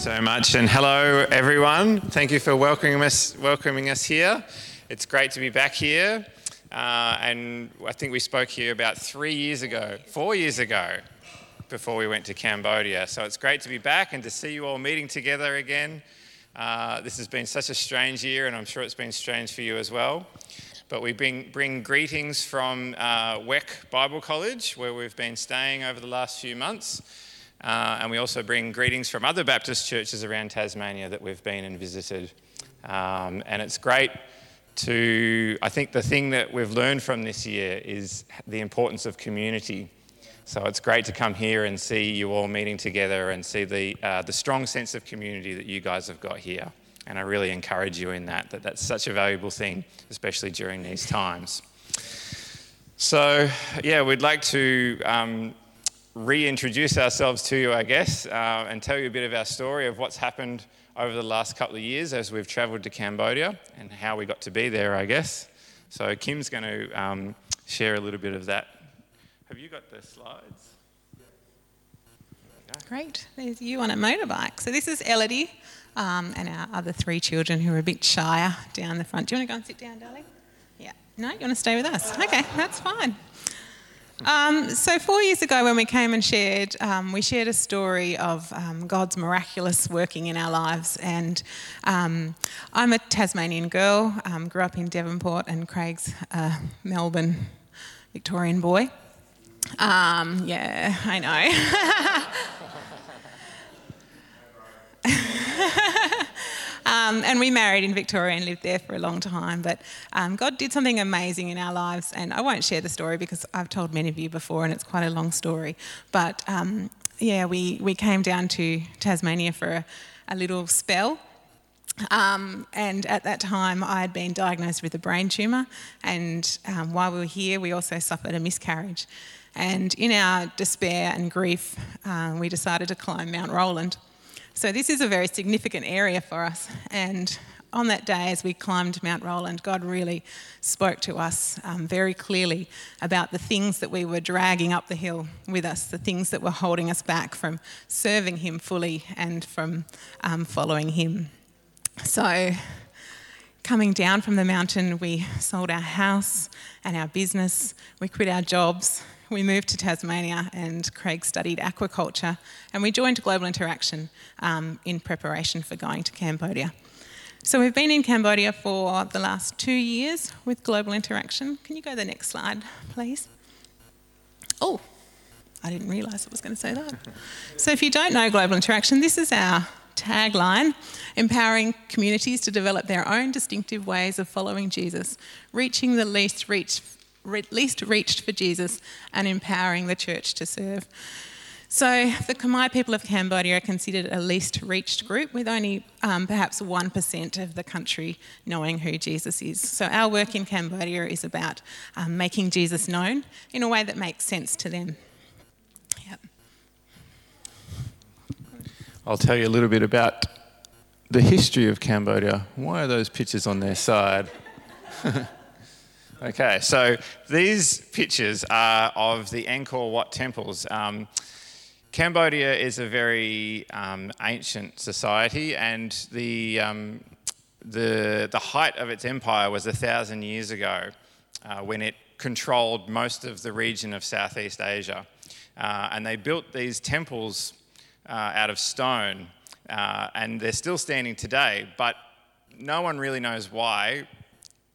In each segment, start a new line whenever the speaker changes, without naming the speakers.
so much, and hello everyone. Thank you for welcoming us, welcoming us here. It's great to be back here, uh, and I think we spoke here about three years ago, four years ago, before we went to Cambodia. So it's great to be back and to see you all meeting together again. Uh, this has been such a strange year, and I'm sure it's been strange for you as well. But we bring, bring greetings from uh, WEC Bible College, where we've been staying over the last few months. Uh, and we also bring greetings from other Baptist churches around Tasmania that we've been and visited. Um, and it's great to, I think the thing that we've learned from this year is the importance of community. So it's great to come here and see you all meeting together and see the, uh, the strong sense of community that you guys have got here. And I really encourage you in that, that that's such a valuable thing, especially during these times. So, yeah, we'd like to um, reintroduce ourselves to you, I guess, uh, and tell you a bit of our story of what's happened over the last couple of years as we've travelled to Cambodia and how we got to be there, I guess. So, Kim's going to um, share a little bit of that. Have you got the slides?
Great. There's you on a motorbike. So, this is Elodie um, and our other three children who are a bit shyer down the front. Do you want to go and sit down, darling? Yeah. No, you want to stay with us? Okay, that's fine. Um, so four years ago, when we came and shared, um, we shared a story of um, God's miraculous working in our lives. And um, I'm a Tasmanian girl, um, grew up in Devonport, and Craig's a Melbourne Victorian boy. Um, yeah, I know. Um, and we married in Victoria and lived there for a long time. But um, God did something amazing in our lives. And I won't share the story because I've told many of you before and it's quite a long story. But um, yeah, we, we came down to Tasmania for a, a little spell. Um, and at that time, I had been diagnosed with a brain tumour. And um, while we were here, we also suffered a miscarriage. And in our despair and grief, uh, we decided to climb Mount Roland. So, this is a very significant area for us. And on that day, as we climbed Mount Roland, God really spoke to us um, very clearly about the things that we were dragging up the hill with us, the things that were holding us back from serving Him fully and from um, following Him. So, coming down from the mountain, we sold our house and our business, we quit our jobs, we moved to Tasmania and Craig studied aquaculture and we joined Global Interaction um, in preparation for going to Cambodia. So we've been in Cambodia for the last two years with Global Interaction. Can you go to the next slide, please? Oh, I didn't realise I was going to say that. So if you don't know Global Interaction, this is our tagline empowering communities to develop their own distinctive ways of following Jesus, reaching the least reached least reached for Jesus and empowering the church to serve. So, the Khmer people of Cambodia are considered a least reached group, with only um, perhaps 1% of the country knowing who Jesus is. So, our work in Cambodia is about um, making Jesus known in a way that makes sense to them. Yep.
I'll tell you a little bit about the history of Cambodia. Why are those pictures on their side? Okay, so these pictures are of the Angkor Wat temples. Um, Cambodia is a very um, ancient society, and the, um, the, the height of its empire was a thousand years ago uh, when it controlled most of the region of Southeast Asia. Uh, and they built these temples uh, out of stone, uh, and they're still standing today, but no one really knows why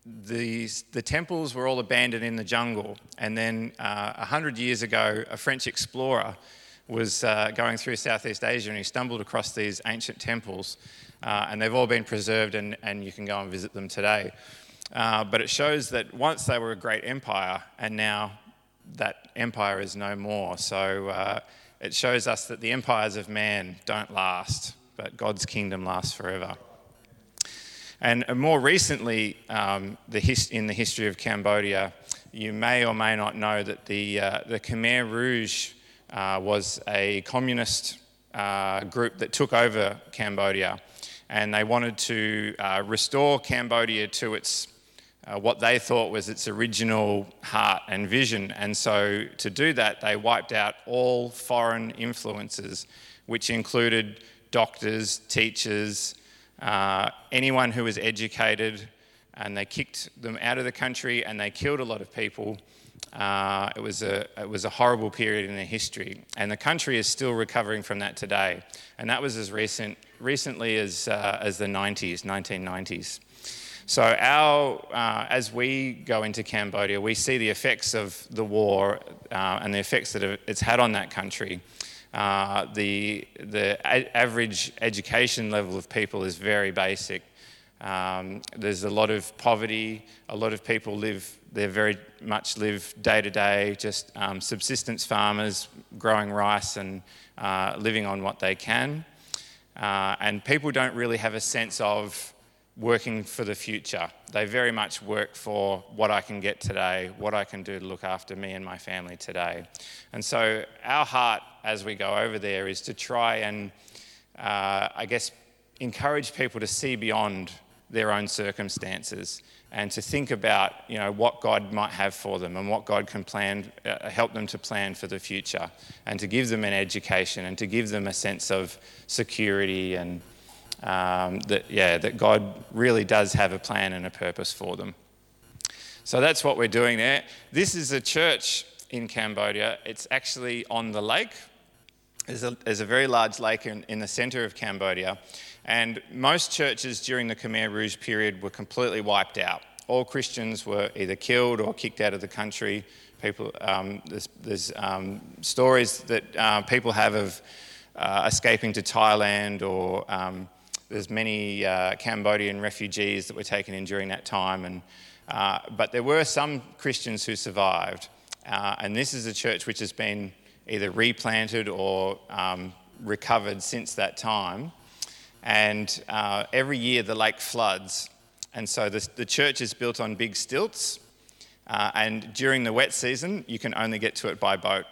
these, the temples were all abandoned in the jungle. And then uh, 100 years ago, a French explorer was uh, going through Southeast Asia and he stumbled across these ancient temples. Uh, and they've all been preserved, and, and you can go and visit them today. Uh, but it shows that once they were a great empire, and now that empire is no more. So uh, it shows us that the empires of man don't last, but God's kingdom lasts forever. And more recently, um, the his, in the history of Cambodia, you may or may not know that the, uh, the Khmer Rouge uh, was a communist uh, group that took over Cambodia. And they wanted to uh, restore Cambodia to its, uh, what they thought was its original heart and vision. And so to do that, they wiped out all foreign influences, which included doctors, teachers, uh, anyone who was educated, and they kicked them out of the country and they killed a lot of people. Uh, it, was a, it was a horrible period in their history, and the country is still recovering from that today. And that was as recent, recently as, uh, as the 90s, 1990s. So, our, uh, as we go into Cambodia, we see the effects of the war uh, and the effects that it's had on that country. Uh, the the a- average education level of people is very basic. Um, there's a lot of poverty. A lot of people live, they very much live day to day, just um, subsistence farmers growing rice and uh, living on what they can. Uh, and people don't really have a sense of working for the future. They very much work for what I can get today, what I can do to look after me and my family today. And so, our heart as we go over there is to try and, uh, I guess, encourage people to see beyond their own circumstances and to think about you know what God might have for them and what God can plan uh, help them to plan for the future and to give them an education and to give them a sense of security and um, that, yeah, that God really does have a plan and a purpose for them. So that's what we're doing there. This is a church in Cambodia. It's actually on the lake. There's a, there's a very large lake in, in the center of Cambodia. And most churches during the Khmer Rouge period were completely wiped out. All Christians were either killed or kicked out of the country. People, um, there's, there's um, stories that uh, people have of uh, escaping to Thailand or um, there's many uh, Cambodian refugees that were taken in during that time, and, uh, but there were some Christians who survived. Uh, and this is a church which has been either replanted or um, recovered since that time. And uh, every year the lake floods, and so the, the church is built on big stilts. Uh, and during the wet season, you can only get to it by boat.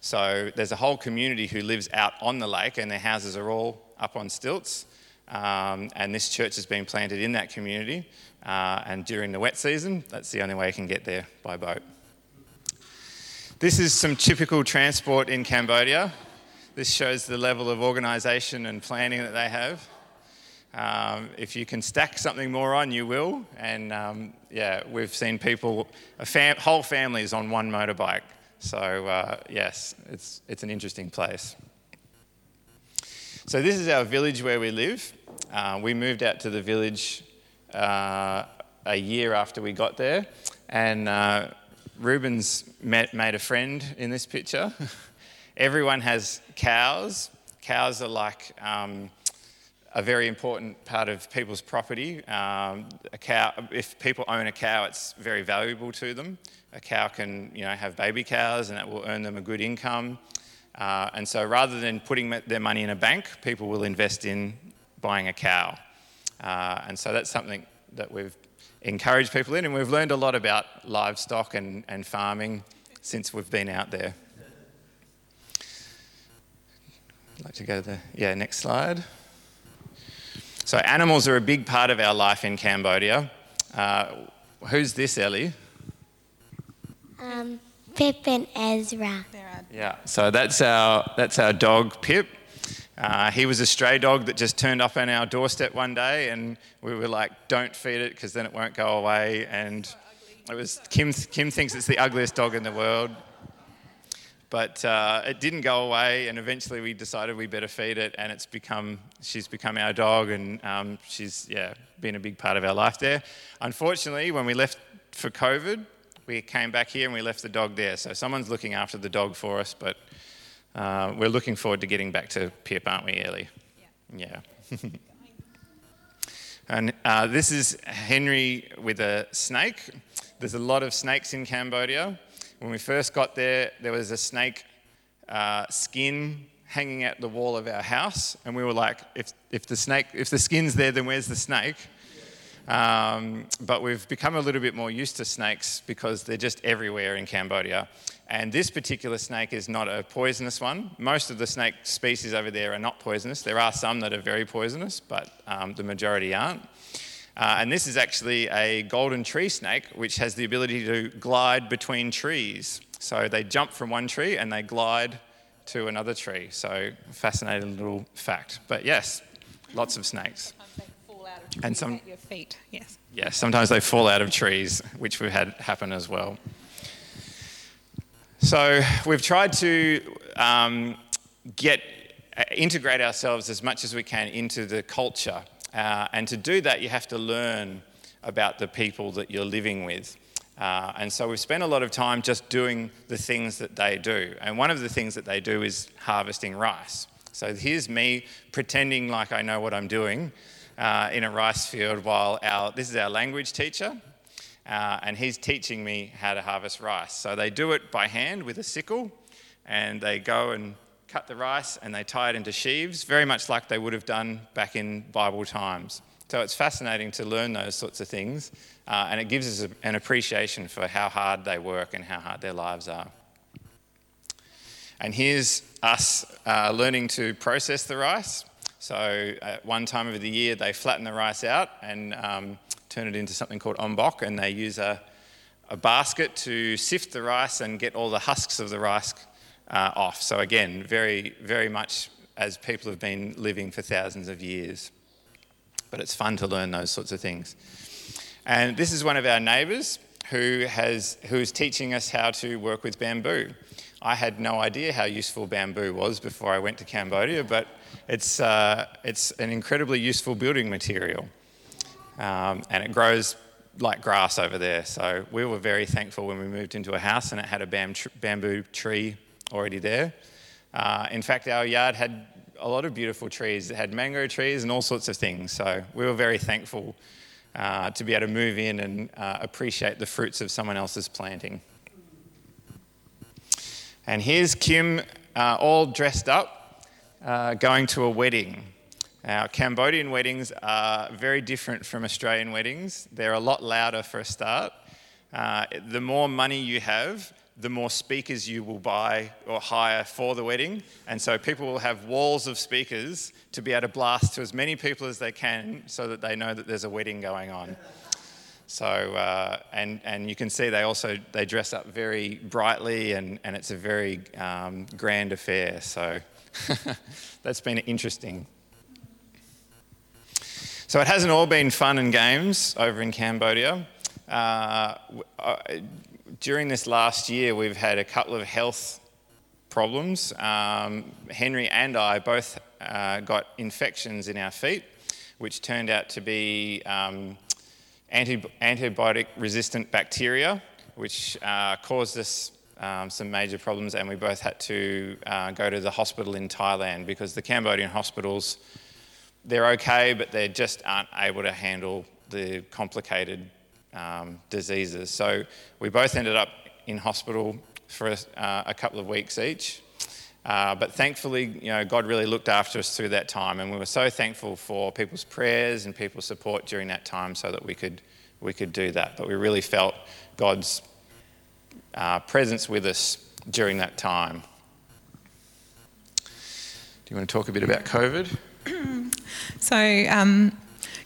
So there's a whole community who lives out on the lake, and their houses are all up on stilts. Um, and this church has been planted in that community. Uh, and during the wet season, that's the only way you can get there by boat. This is some typical transport in Cambodia. This shows the level of organisation and planning that they have. Um, if you can stack something more on, you will. And um, yeah, we've seen people, fam- whole families on one motorbike. So uh, yes, it's, it's an interesting place. So this is our village where we live. Uh, we moved out to the village uh, a year after we got there, and uh, Ruben's met, made a friend in this picture. Everyone has cows. Cows are like um, a very important part of people's property. Um, a cow, if people own a cow, it's very valuable to them. A cow can, you know, have baby cows, and that will earn them a good income. Uh, and so rather than putting their money in a bank, people will invest in buying a cow. Uh, and so that's something that we've encouraged people in, and we've learned a lot about livestock and, and farming since we've been out there. I'd like to go to the yeah, next slide. So animals are a big part of our life in Cambodia. Uh, who's this, Ellie?
Um, Pip and Ezra.
Yeah, so that's our, that's our dog, Pip. Uh, he was a stray dog that just turned up on our doorstep one day, and we were like, don't feed it because then it won't go away. And it was Kim, Kim thinks it's the ugliest dog in the world. But uh, it didn't go away, and eventually we decided we better feed it, and it's become, she's become our dog, and um, she's, yeah, been a big part of our life there. Unfortunately, when we left for COVID, we came back here and we left the dog there. So someone's looking after the dog for us, but uh, we're looking forward to getting back to Pip, aren't we, Ellie? Yeah. yeah. and uh, this is Henry with a snake. There's a lot of snakes in Cambodia. When we first got there, there was a snake uh, skin hanging at the wall of our house, and we were like, if, if the snake, if the skin's there, then where's the snake? Um, but we've become a little bit more used to snakes because they're just everywhere in Cambodia. And this particular snake is not a poisonous one. Most of the snake species over there are not poisonous. There are some that are very poisonous, but um, the majority aren't. Uh, and this is actually a golden tree snake, which has the ability to glide between trees. So they jump from one tree and they glide to another tree. So, fascinating little fact. But yes, lots of snakes. And some,
your feet, yes.
yes, sometimes they fall out of trees, which we've had happen as well. So we've tried to um, get uh, integrate ourselves as much as we can into the culture, uh, and to do that, you have to learn about the people that you're living with. Uh, and so we've spent a lot of time just doing the things that they do. And one of the things that they do is harvesting rice. So here's me pretending like I know what I'm doing uh, in a rice field while our, this is our language teacher, uh, and he's teaching me how to harvest rice. So they do it by hand with a sickle, and they go and cut the rice and they tie it into sheaves, very much like they would have done back in Bible times. So it's fascinating to learn those sorts of things, uh, and it gives us an appreciation for how hard they work and how hard their lives are. And here's us uh, learning to process the rice. So at one time of the year, they flatten the rice out and um, turn it into something called ombok, and they use a, a basket to sift the rice and get all the husks of the rice uh, off. So again, very, very much as people have been living for thousands of years. But it's fun to learn those sorts of things. And this is one of our neighbours who has who is teaching us how to work with bamboo. I had no idea how useful bamboo was before I went to Cambodia, but it's, uh, it's an incredibly useful building material um, and it grows like grass over there. So we were very thankful when we moved into a house and it had a bam tr- bamboo tree already there. Uh, in fact, our yard had a lot of beautiful trees. It had mango trees and all sorts of things. So we were very thankful uh, to be able to move in and uh, appreciate the fruits of someone else's planting. And here's Kim, uh, all dressed up, uh, going to a wedding. Now, Cambodian weddings are very different from Australian weddings. They're a lot louder for a start. Uh, the more money you have, the more speakers you will buy or hire for the wedding. And so people will have walls of speakers to be able to blast to as many people as they can so that they know that there's a wedding going on. So, uh, and, and you can see they also, they dress up very brightly and, and it's a very um, grand affair. So that's been interesting. So it hasn't all been fun and games over in Cambodia. Uh, uh, during this last year, we've had a couple of health problems. Um, Henry and I both uh, got infections in our feet, which turned out to be um, anti- antibiotic resistant bacteria, which uh, caused us um, some major problems, and we both had to uh, go to the hospital in Thailand because the Cambodian hospitals they're okay, but they just aren't able to handle the complicated um, diseases. So we both ended up in hospital for a, uh, a couple of weeks each. Uh, but thankfully, you know, God really looked after us through that time, and we were so thankful for people's prayers and people's support during that time, so that we could we could do that. But we really felt God's uh, presence with us during that time. Do you want to talk a bit about COVID?
So, um,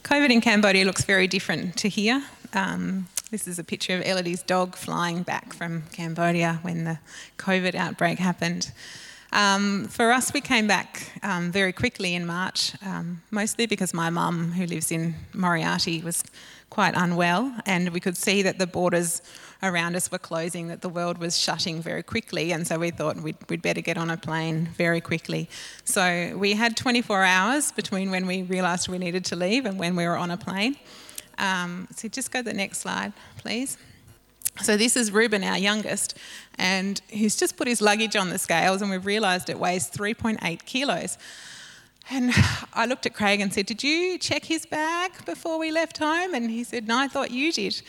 COVID in Cambodia looks very different to here. Um, this is a picture of Elodie's dog flying back from Cambodia when the COVID outbreak happened. Um, for us, we came back um, very quickly in March, um, mostly because my mum, who lives in Moriarty, was quite unwell, and we could see that the borders around us were closing, that the world was shutting very quickly, and so we thought we'd, we'd better get on a plane very quickly. So we had 24 hours between when we realised we needed to leave and when we were on a plane. Um, so just go to the next slide, please. So this is Ruben, our youngest, and he's just put his luggage on the scales, and we've realised it weighs 3.8 kilos. And I looked at Craig and said, Did you check his bag before we left home? And he said, No, I thought you did.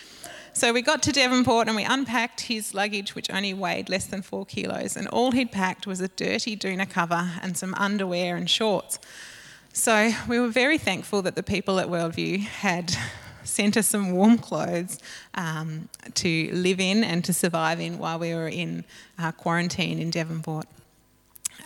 So we got to Devonport and we unpacked his luggage, which only weighed less than four kilos. And all he'd packed was a dirty doona cover and some underwear and shorts. So we were very thankful that the people at Worldview had sent us some warm clothes um, to live in and to survive in while we were in uh, quarantine in Devonport.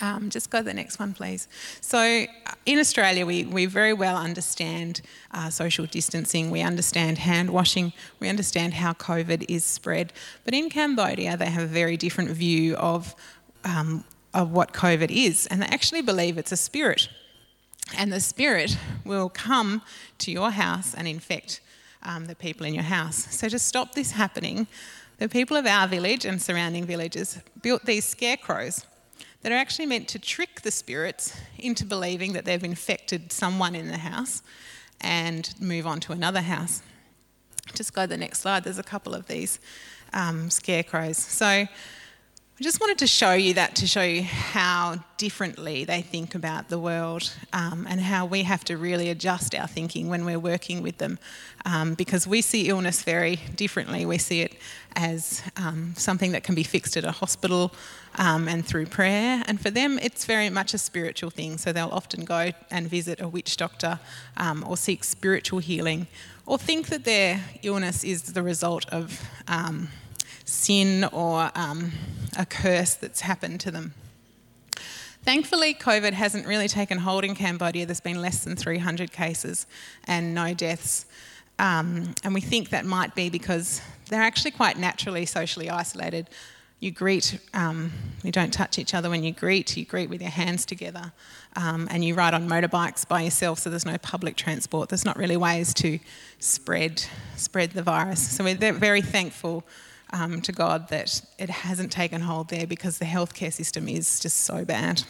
Um, just go to the next one, please. So, uh, in Australia, we, we very well understand uh, social distancing, we understand hand washing, we understand how COVID is spread. But in Cambodia, they have a very different view of um, of what COVID is, and they actually believe it's a spirit. And the spirit will come to your house and infect um, the people in your house. So, to stop this happening, the people of our village and surrounding villages built these scarecrows that are actually meant to trick the spirits into believing that they've infected someone in the house and move on to another house. Just go to the next slide, there's a couple of these um, scarecrows. So, I just wanted to show you that to show you how differently they think about the world um, and how we have to really adjust our thinking when we're working with them um, because we see illness very differently. We see it as um, something that can be fixed at a hospital um, and through prayer, and for them, it's very much a spiritual thing. So they'll often go and visit a witch doctor um, or seek spiritual healing or think that their illness is the result of um, sin or um, a curse that's happened to them. Thankfully, COVID hasn't really taken hold in Cambodia. There's been less than 300 cases and no deaths. Um, and we think that might be because they're actually quite naturally socially isolated. You greet, um, you don't touch each other when you greet, you greet with your hands together, um, and you ride on motorbikes by yourself, so there's no public transport. There's not really ways to spread, spread the virus. So we're very thankful um, to God that it hasn't taken hold there because the healthcare system is just so bad.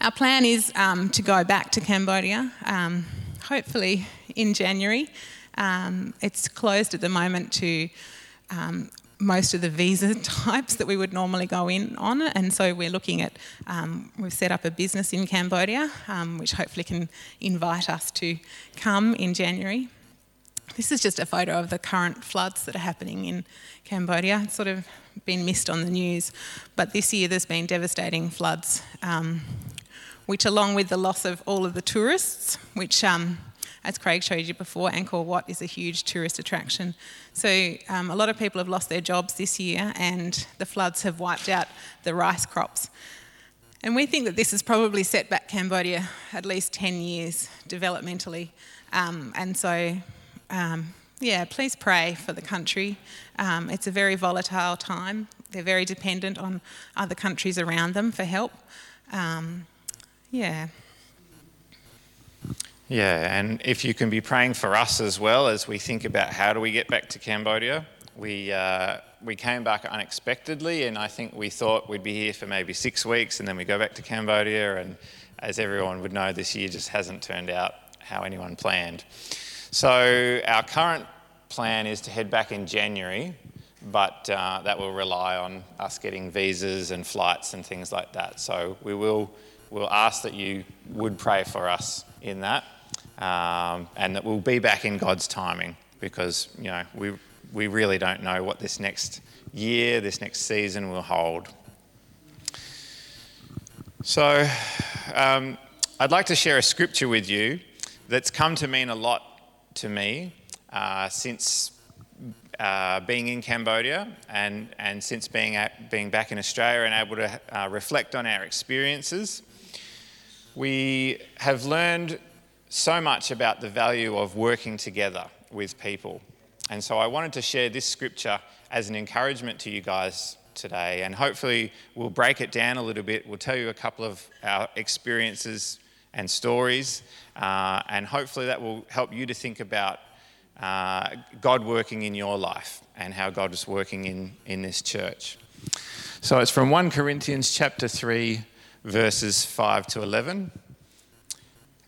Our plan is um, to go back to Cambodia, um, hopefully in January. Um, it's closed at the moment to um, most of the visa types that we would normally go in on, and so we're looking at. Um, we've set up a business in Cambodia, which hopefully can invite us to come in January. This is just a photo of the current floods that are happening in Cambodia. It's sort of been missed on the news, but this year there's been devastating floods, um, which, along with the loss of all of the tourists, which, um, as Craig showed you before, Angkor Wat is a huge tourist attraction. So, um, a lot of people have lost their jobs this year, and the floods have wiped out the rice crops. And we think that this has probably set back Cambodia at least 10 years developmentally. Um, and so um, yeah, please pray for the country. Um, it's a very volatile time. They're very dependent on other countries around them for help. Um, yeah.
Yeah, and if you can be praying for us as well as we think about how do we get back to Cambodia. We, uh, we came back unexpectedly, and I think we thought we'd be here for maybe six weeks, and then we go back to Cambodia. And as everyone would know, this year just hasn't turned out how anyone planned. So our current plan is to head back in January, but uh, that will rely on us getting visas and flights and things like that. So we will we'll ask that you would pray for us in that, um, and that we'll be back in God's timing because you know we we really don't know what this next year, this next season will hold. So um, I'd like to share a scripture with you that's come to mean a lot to me uh, since uh, being in Cambodia and, and since being, at, being back in Australia and able to uh, reflect on our experiences. We have learned so much about the value of working together with people. And so I wanted to share this scripture as an encouragement to you guys today. And hopefully, we'll break it down a little bit. We'll tell you a couple of our experiences and stories. Uh, and hopefully that will help you to think about uh, God working in your life and how God is working in, in this church. So it's from 1 Corinthians chapter 3, verses 5 to 11.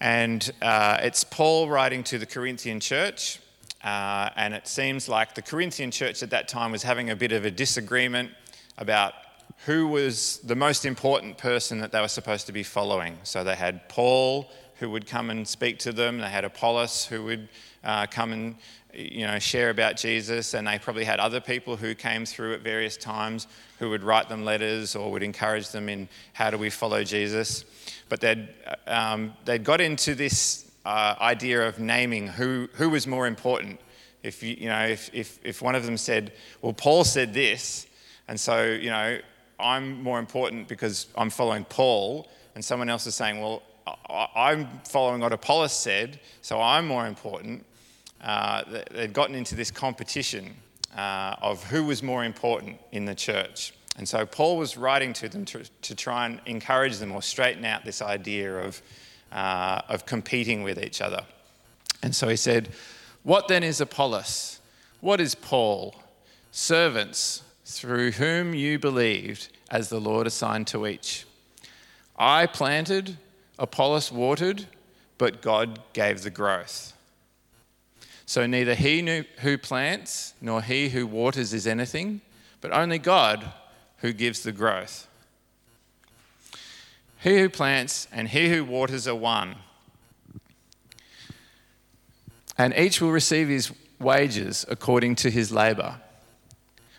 And uh, it's Paul writing to the Corinthian church. Uh, and it seems like the Corinthian church at that time was having a bit of a disagreement about who was the most important person that they were supposed to be following. So they had Paul, who would come and speak to them. They had Apollos, who would uh, come and you know share about Jesus, and they probably had other people who came through at various times who would write them letters or would encourage them in how do we follow Jesus. But they'd um, they'd got into this uh, idea of naming who who was more important. If you, you know if, if if one of them said, well, Paul said this, and so you know I'm more important because I'm following Paul, and someone else is saying, well, I'm following what Apollos said, so I'm more important. Uh, they'd gotten into this competition uh, of who was more important in the church. And so Paul was writing to them to, to try and encourage them or straighten out this idea of, uh, of competing with each other. And so he said, What then is Apollos? What is Paul? Servants through whom you believed, as the Lord assigned to each. I planted, Apollos watered, but God gave the growth. So neither he who plants nor he who waters is anything, but only God who gives the growth. He who plants and he who waters are one. And each will receive his wages according to his labor.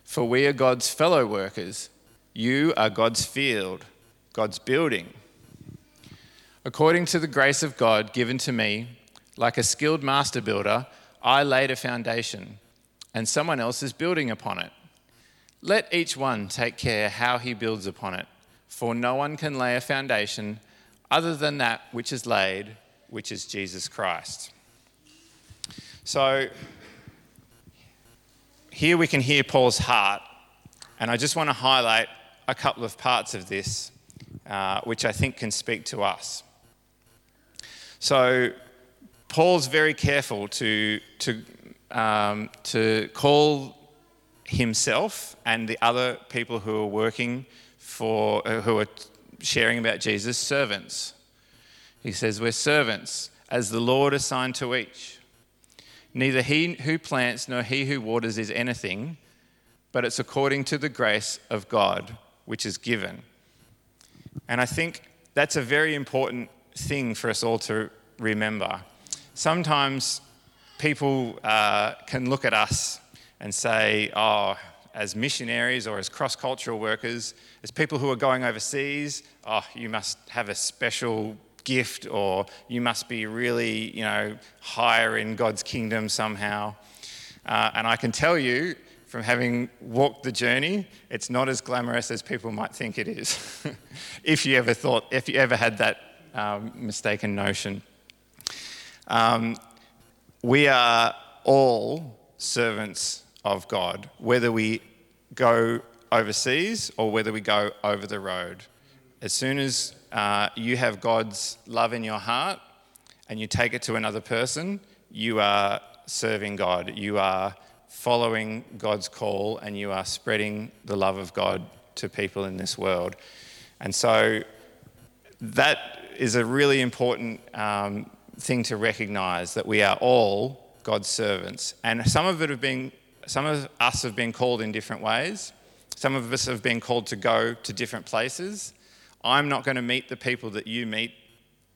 For we are God's fellow workers. You are God's field, God's building. According to the grace of God given to me, like a skilled master builder, I laid a foundation, and someone else is building upon it. Let each one take care how he builds upon it, for no one can lay a foundation other than that which is laid, which is Jesus Christ. So, here we can hear Paul's heart, and I just want to highlight a couple of parts of this, uh, which I think can speak to us. So, Paul's very careful to, to, um, to call himself and the other people who are working for, uh, who are sharing about Jesus, servants. He says, We're servants, as the Lord assigned to each. Neither he who plants nor he who waters is anything, but it's according to the grace of God which is given. And I think that's a very important thing for us all to remember. Sometimes people uh, can look at us and say, oh, as missionaries or as cross cultural workers, as people who are going overseas, oh, you must have a special gift or you must be really, you know, higher in God's kingdom somehow. Uh, and I can tell you from having walked the journey, it's not as glamorous as people might think it is. if you ever thought, if you ever had that um, mistaken notion. Um, we are all servants of God, whether we go overseas or whether we go over the road. As soon as uh, you have God's love in your heart and you take it to another person, you are serving God. You are following God's call and you are spreading the love of God to people in this world. And so that is a really important um, thing to recognize that we are all God's servants. And some of it have been, some of us have been called in different ways. Some of us have been called to go to different places. I'm not going to meet the people that you meet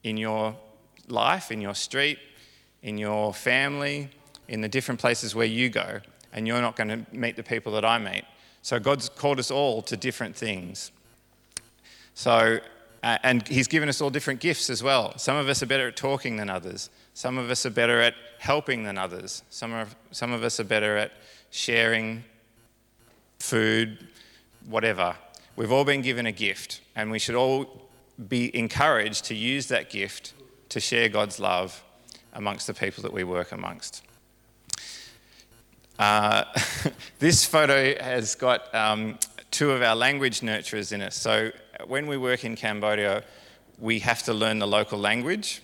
in your life, in your street, in your family, in the different places where you go, and you're not going to meet the people that I meet. So God's called us all to different things. So, and He's given us all different gifts as well. Some of us are better at talking than others. Some of us are better at helping than others. Some of, some of us are better at sharing food, whatever. We've all been given a gift, and we should all be encouraged to use that gift to share God's love amongst the people that we work amongst. Uh, this photo has got um, two of our language nurturers in it. So when we work in Cambodia, we have to learn the local language,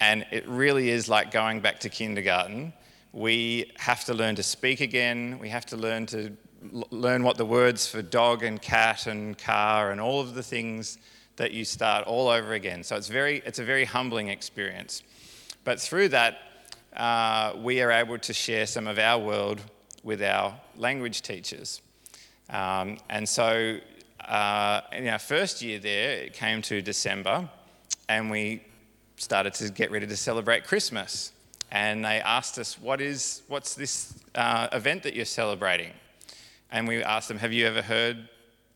and it really is like going back to kindergarten. We have to learn to speak again. We have to learn to learn what the words for dog and cat and car and all of the things that you start all over again. So it's, very, it's a very humbling experience. But through that, uh, we are able to share some of our world with our language teachers. Um, and so uh, in our first year there, it came to December, and we started to get ready to celebrate Christmas. And they asked us, what is, What's this uh, event that you're celebrating? And we asked them, Have you ever heard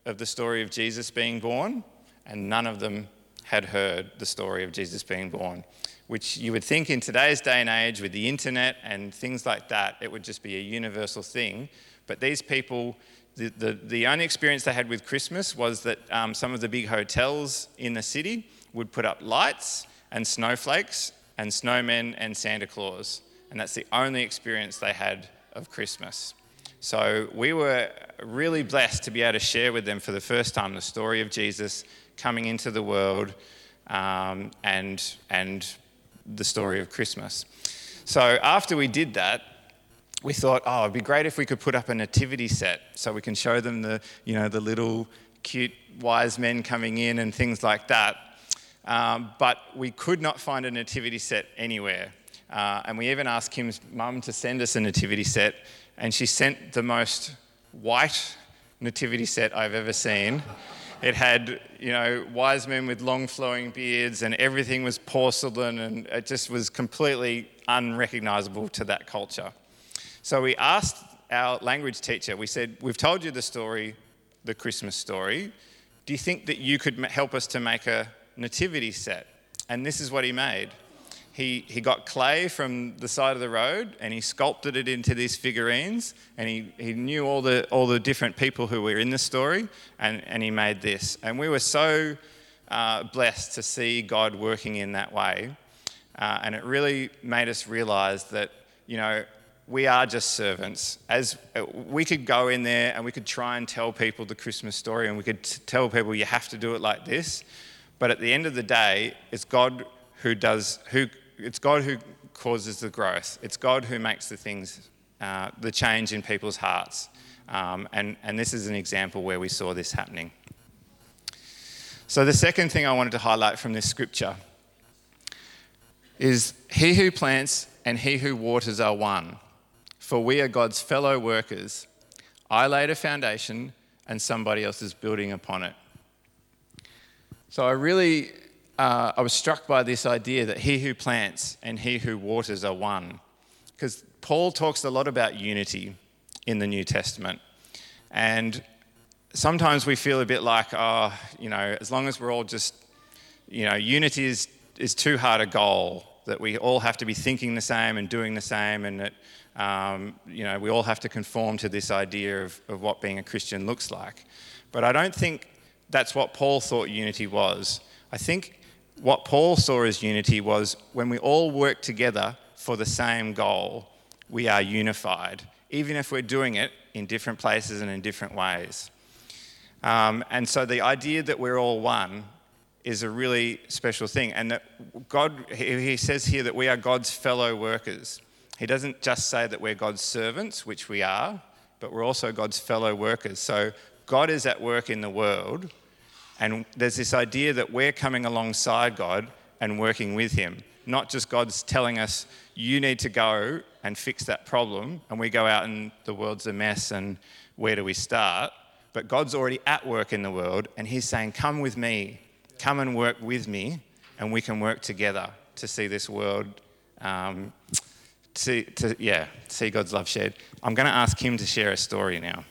of the story of Jesus being born? And none of them had heard the story of Jesus being born, which you would think in today's day and age with the internet and things like that, it would just be a universal thing. But these people, the, the, the only experience they had with Christmas was that um, some of the big hotels in the city would put up lights and snowflakes and snowmen and Santa Claus. And that's the only experience they had of Christmas. So we were really blessed to be able to share with them for the first time the story of Jesus coming into the world um, and, and the story of Christmas. So after we did that, we thought, oh, it'd be great if we could put up a nativity set so we can show them the, you know, the little cute wise men coming in and things like that. Um, but we could not find a nativity set anywhere. Uh, and we even asked Kim's mum to send us a nativity set, and she sent the most white nativity set I've ever seen. It had, you know, wise men with long flowing beards, and everything was porcelain, and it just was completely unrecognizable to that culture. So we asked our language teacher, we said, We've told you the story, the Christmas story. Do you think that you could help us to make a nativity set? And this is what he made. He, he got clay from the side of the road and he sculpted it into these figurines and he, he knew all the, all the different people who were in the story and, and he made this. And we were so uh, blessed to see God working in that way. Uh, and it really made us realize that, you know, we are just servants. As uh, we could go in there and we could try and tell people the Christmas story and we could tell people you have to do it like this. But at the end of the day, it's God who does, who it's God who causes the growth. It's God who makes the things, uh, the change in people's hearts. Um, and, and this is an example where we saw this happening. So, the second thing I wanted to highlight from this scripture is He who plants and he who waters are one, for we are God's fellow workers. I laid a foundation and somebody else is building upon it. So, I really uh, I was struck by this idea that he who plants and he who waters are one. Because Paul talks a lot about unity in the New Testament. And sometimes we feel a bit like, oh, you know, as long as we're all just, you know, unity is, is too hard a goal, that we all have to be thinking the same and doing the same, and that, um, you know, we all have to conform to this idea of, of what being a Christian looks like. But I don't think that's what Paul thought unity was. I think what Paul saw as unity was when we all work together for the same goal, we are unified, even if we're doing it in different places and in different ways. Um, and so the idea that we're all one is a really special thing. And that God, he says here that we are God's fellow workers. He doesn't just say that we're God's servants, which we are, but we're also God's fellow workers. So God is at work in the world and there's this idea that we're coming alongside God and working with Him. Not just God's telling us, you need to go and fix that problem, and we go out and the world's a mess, and where do we start? But God's already at work in the world, and He's saying, Come with me, come and work with me, and we can work together to see this world, um, to, to, yeah, see God's love shared. I'm going to ask him to share a story now.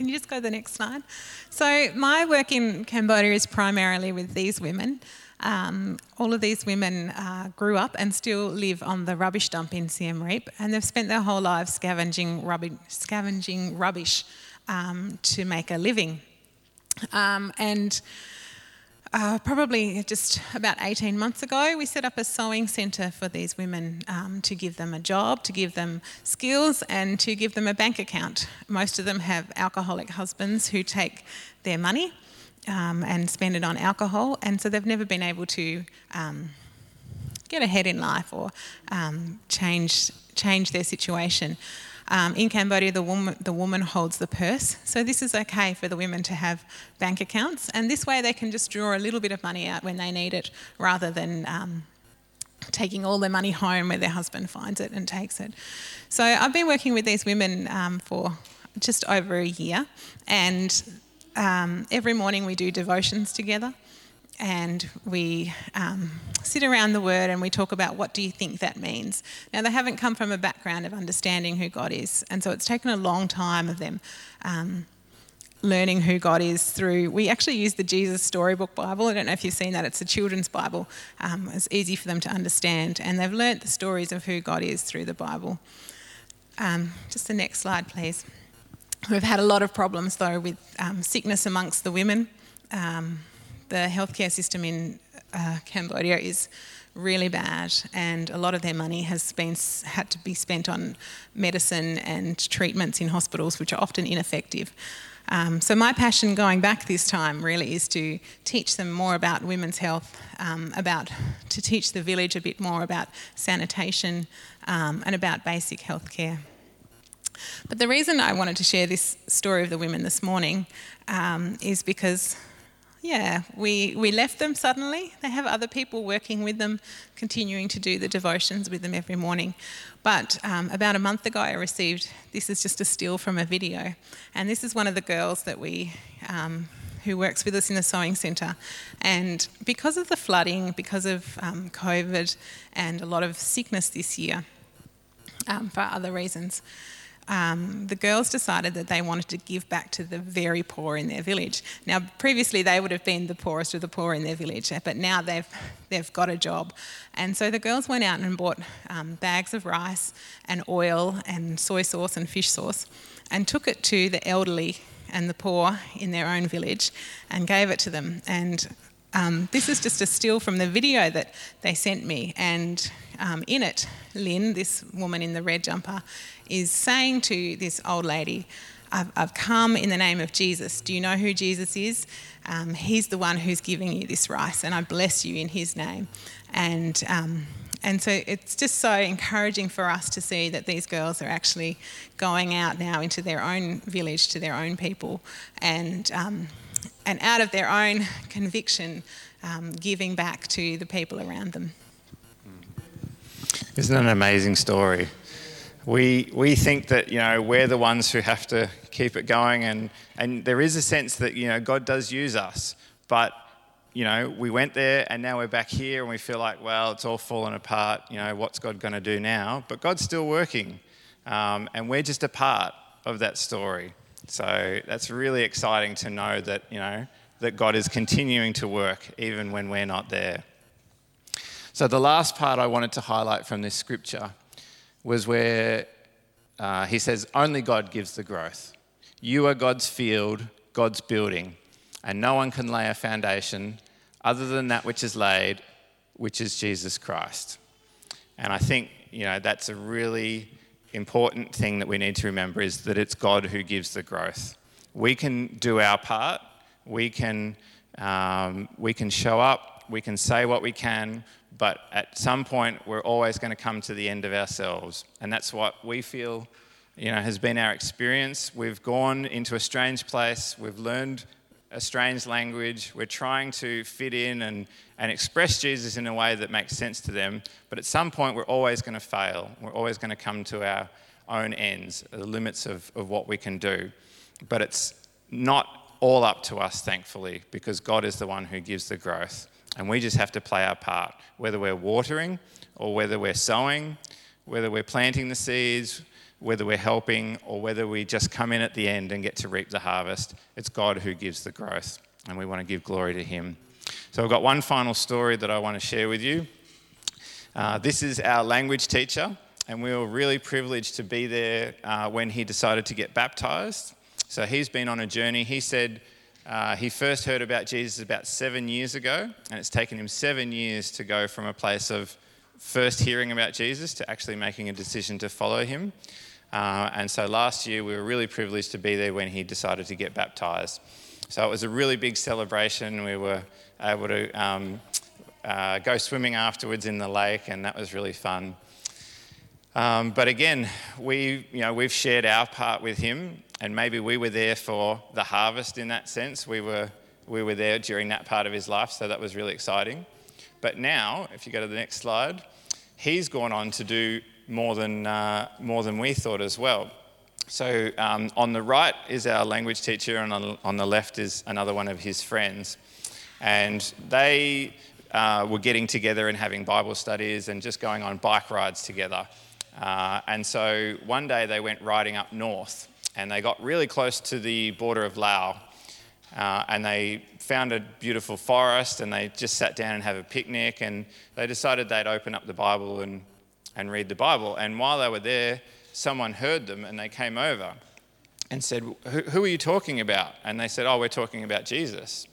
Can you just go to the next slide? So, my work in Cambodia is primarily with these women. Um, all of these women uh, grew up and still live on the rubbish dump in Siem Reap, and they've spent their whole lives scavenging rubbish, scavenging rubbish um, to make a living. Um, and uh, probably just about 18 months ago, we set up a sewing centre for these women um, to give them a job, to give them skills, and to give them a bank account. Most of them have alcoholic husbands who take their money um, and spend it on alcohol, and so they've never been able to um, get ahead in life or um, change change their situation. Um, in Cambodia, the woman, the woman holds the purse. So this is okay for the women to have bank accounts. And this way they can just draw a little bit of money out when they need it rather than um, taking all their money home where their husband finds it and takes it. So I've been working with these women um, for just over a year. And um, every morning we do devotions together and we um, sit around the word and we talk about what do you think that means. Now, they haven't come from a background of understanding who God is, and so it's taken a long time of them um, learning who God is through. We actually use the Jesus Storybook Bible. I don't know if you've seen that, it's a children's Bible. Um, it's easy for them to understand, and they've learnt the stories of who God is through the Bible. Um, just the next slide, please. We've had a lot of problems though with um, sickness amongst the women. The healthcare system in uh, Cambodia is really bad, and a lot of their money has been had to be spent on medicine and treatments in hospitals, which are often ineffective. Um, so my passion going back this time really is to teach them more about women's health, um, about to teach the village a bit more about sanitation um, and about basic health care. But the reason I wanted to share this story of the women this morning um, is because yeah, we, we left them suddenly. They have other people working with them, continuing to do the devotions with them every morning. But um, about a month ago, I received this is just a still from a video. And this is one of the girls that we, um, who works with us in the sewing centre. And because of the flooding, because of um, COVID, and a lot of sickness this year um, for other reasons, um, the girls decided that they wanted to give back to the very poor in their village. Now, previously they would have been the poorest of the poor in their village, but now they've they've got a job, and so the girls went out and bought um, bags of rice and oil and soy sauce and fish sauce, and took it to the elderly and the poor in their own village, and gave it to them. And um, this is just a still from the video that they sent me, and um, in it, Lynn, this woman in the red jumper, is saying to this old lady, I've, I've come in the name of Jesus. Do you know who Jesus is? Um, he's the one who's giving you this rice, and I bless you in his name. And um, and so it's just so encouraging for us to see that these girls are actually going out now into their own village, to their own people, and um, and out of their own conviction, um, giving back to the people around them.
Isn't it an amazing story? We, we think that, you know, we're the ones who have to keep it going, and, and there is a sense that, you know, God does use us, but, you know, we went there and now we're back here and we feel like, well, it's all fallen apart, you know, what's God going to do now? But God's still working, um, and we're just a part of that story. So that's really exciting to know that, you know, that God is continuing to work even when we're not there. So the last part I wanted to highlight from this scripture was where uh, he says, Only God gives the growth. You are God's field, God's building, and no one can lay a foundation other than that which is laid, which is Jesus Christ. And I think, you know, that's a really important thing that we need to remember is that it's God who gives the growth. We can do our part. We can, um, we can show up. We can say what we can. But at some point, we're always going to come to the end of ourselves. And that's what we feel you know, has been our experience. We've gone into a strange place. We've learned a strange language. We're trying to fit in and, and express Jesus in a way that makes sense to them. But at some point, we're always going to fail. We're always going to come to our own ends, the limits of, of what we can do. But it's not all up to us, thankfully, because God is the one who gives the growth. And we just have to play our part, whether we're watering or whether we're sowing, whether we're planting the seeds, whether we're helping or whether we just come in at the end and get to reap the harvest, it's God who gives the growth, and we want to give glory to Him. So, I've got one final story that I want to share with you. Uh, this is our language teacher, and we were really privileged to be there uh, when he decided to get baptized. So, he's been on a journey. He said uh, he first heard about Jesus about seven years ago, and it's taken him seven years to go from a place of first hearing about Jesus to actually making a decision to follow him. Uh, and so last year we were really privileged to be there when he decided to get baptized. So it was a really big celebration. We were able to um, uh, go swimming afterwards in the lake, and that was really fun. Um, but again, we, you know, we've shared our part with him, and maybe we were there for the harvest in that sense. We were, we were there during that part of his life, so that was really exciting. But now, if you go to the next slide, he's gone on to do more than, uh, more than we thought as well. So um, on the right is our language teacher, and on, on, the left is another one of his friends. And they uh, were getting together and having Bible studies and just going on bike rides together. Uh, and so one day they went riding up north and they got really close to the border of Laos. Uh, and they found a beautiful forest and they just sat down and have a picnic and they decided they'd open up the Bible and and read the Bible. And while they were there, someone heard them and they came over and said, Who, are you talking about? And they said, Oh, we're talking about Jesus.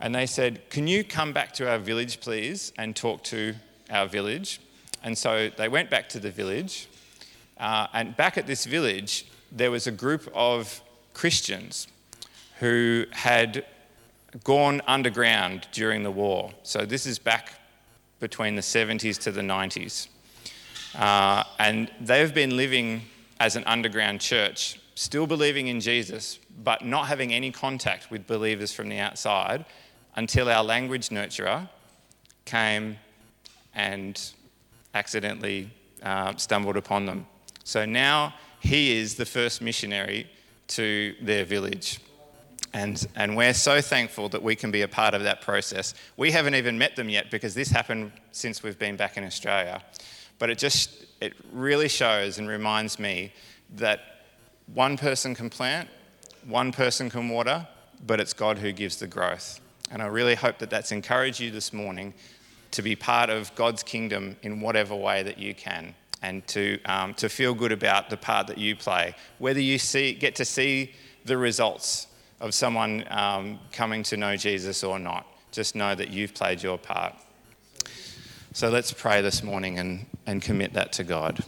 And they said, Can you come back to our village, please, and talk to our village? And so they went back to the village. Uh, and back at this village, there was a group of Christians who had gone underground during the war. So this is back between the 70s to the 90s. Uh, and they've been living as an underground church, still believing in Jesus, but not having any contact with believers from the outside until our language nurturer came and accidentally uh, stumbled upon them. So now he is the first missionary to their village. And, and we're so thankful that we can be a part of that process. We haven't even met them yet because this happened since we've been back in Australia. But it just it really shows and reminds me that one person can plant, one person can water, but it's God who gives the growth. And I really hope that that's encouraged you this morning to be part of God's kingdom in whatever way that you can and to, um, to feel good about the part that you play. Whether you see, get to see the results of someone um, coming to know Jesus or not, just know that you've played your part. So let's pray this morning and, and commit that to God.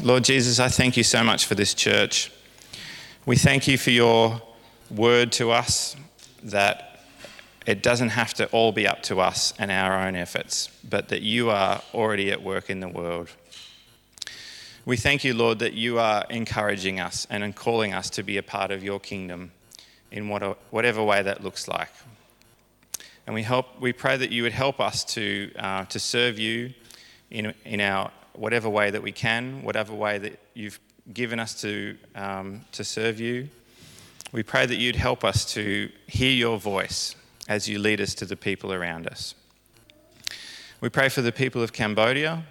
Lord Jesus, I thank you so much for this church. We thank you for your word to us that it doesn't have to all be up to us and our own efforts, but that you are already at work in the world. We thank you, Lord, that you are encouraging us and calling us to be a part of your kingdom in whatever way that looks like. And we, help, we pray that you would help us to, uh, to serve you in, in our whatever way that we can, whatever way that you've given us to, um, to serve you. We pray that you'd help us to hear your voice as you lead us to the people around us. We pray for the people of Cambodia.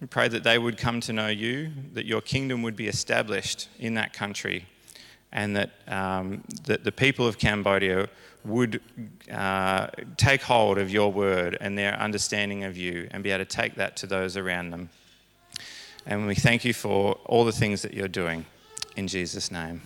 We pray that they would come to know you, that your kingdom would be established in that country, and that, um, that the people of Cambodia would uh, take hold of your word and their understanding of you and be able to take that to those around them. And we thank you for all the things that you're doing. In Jesus' name.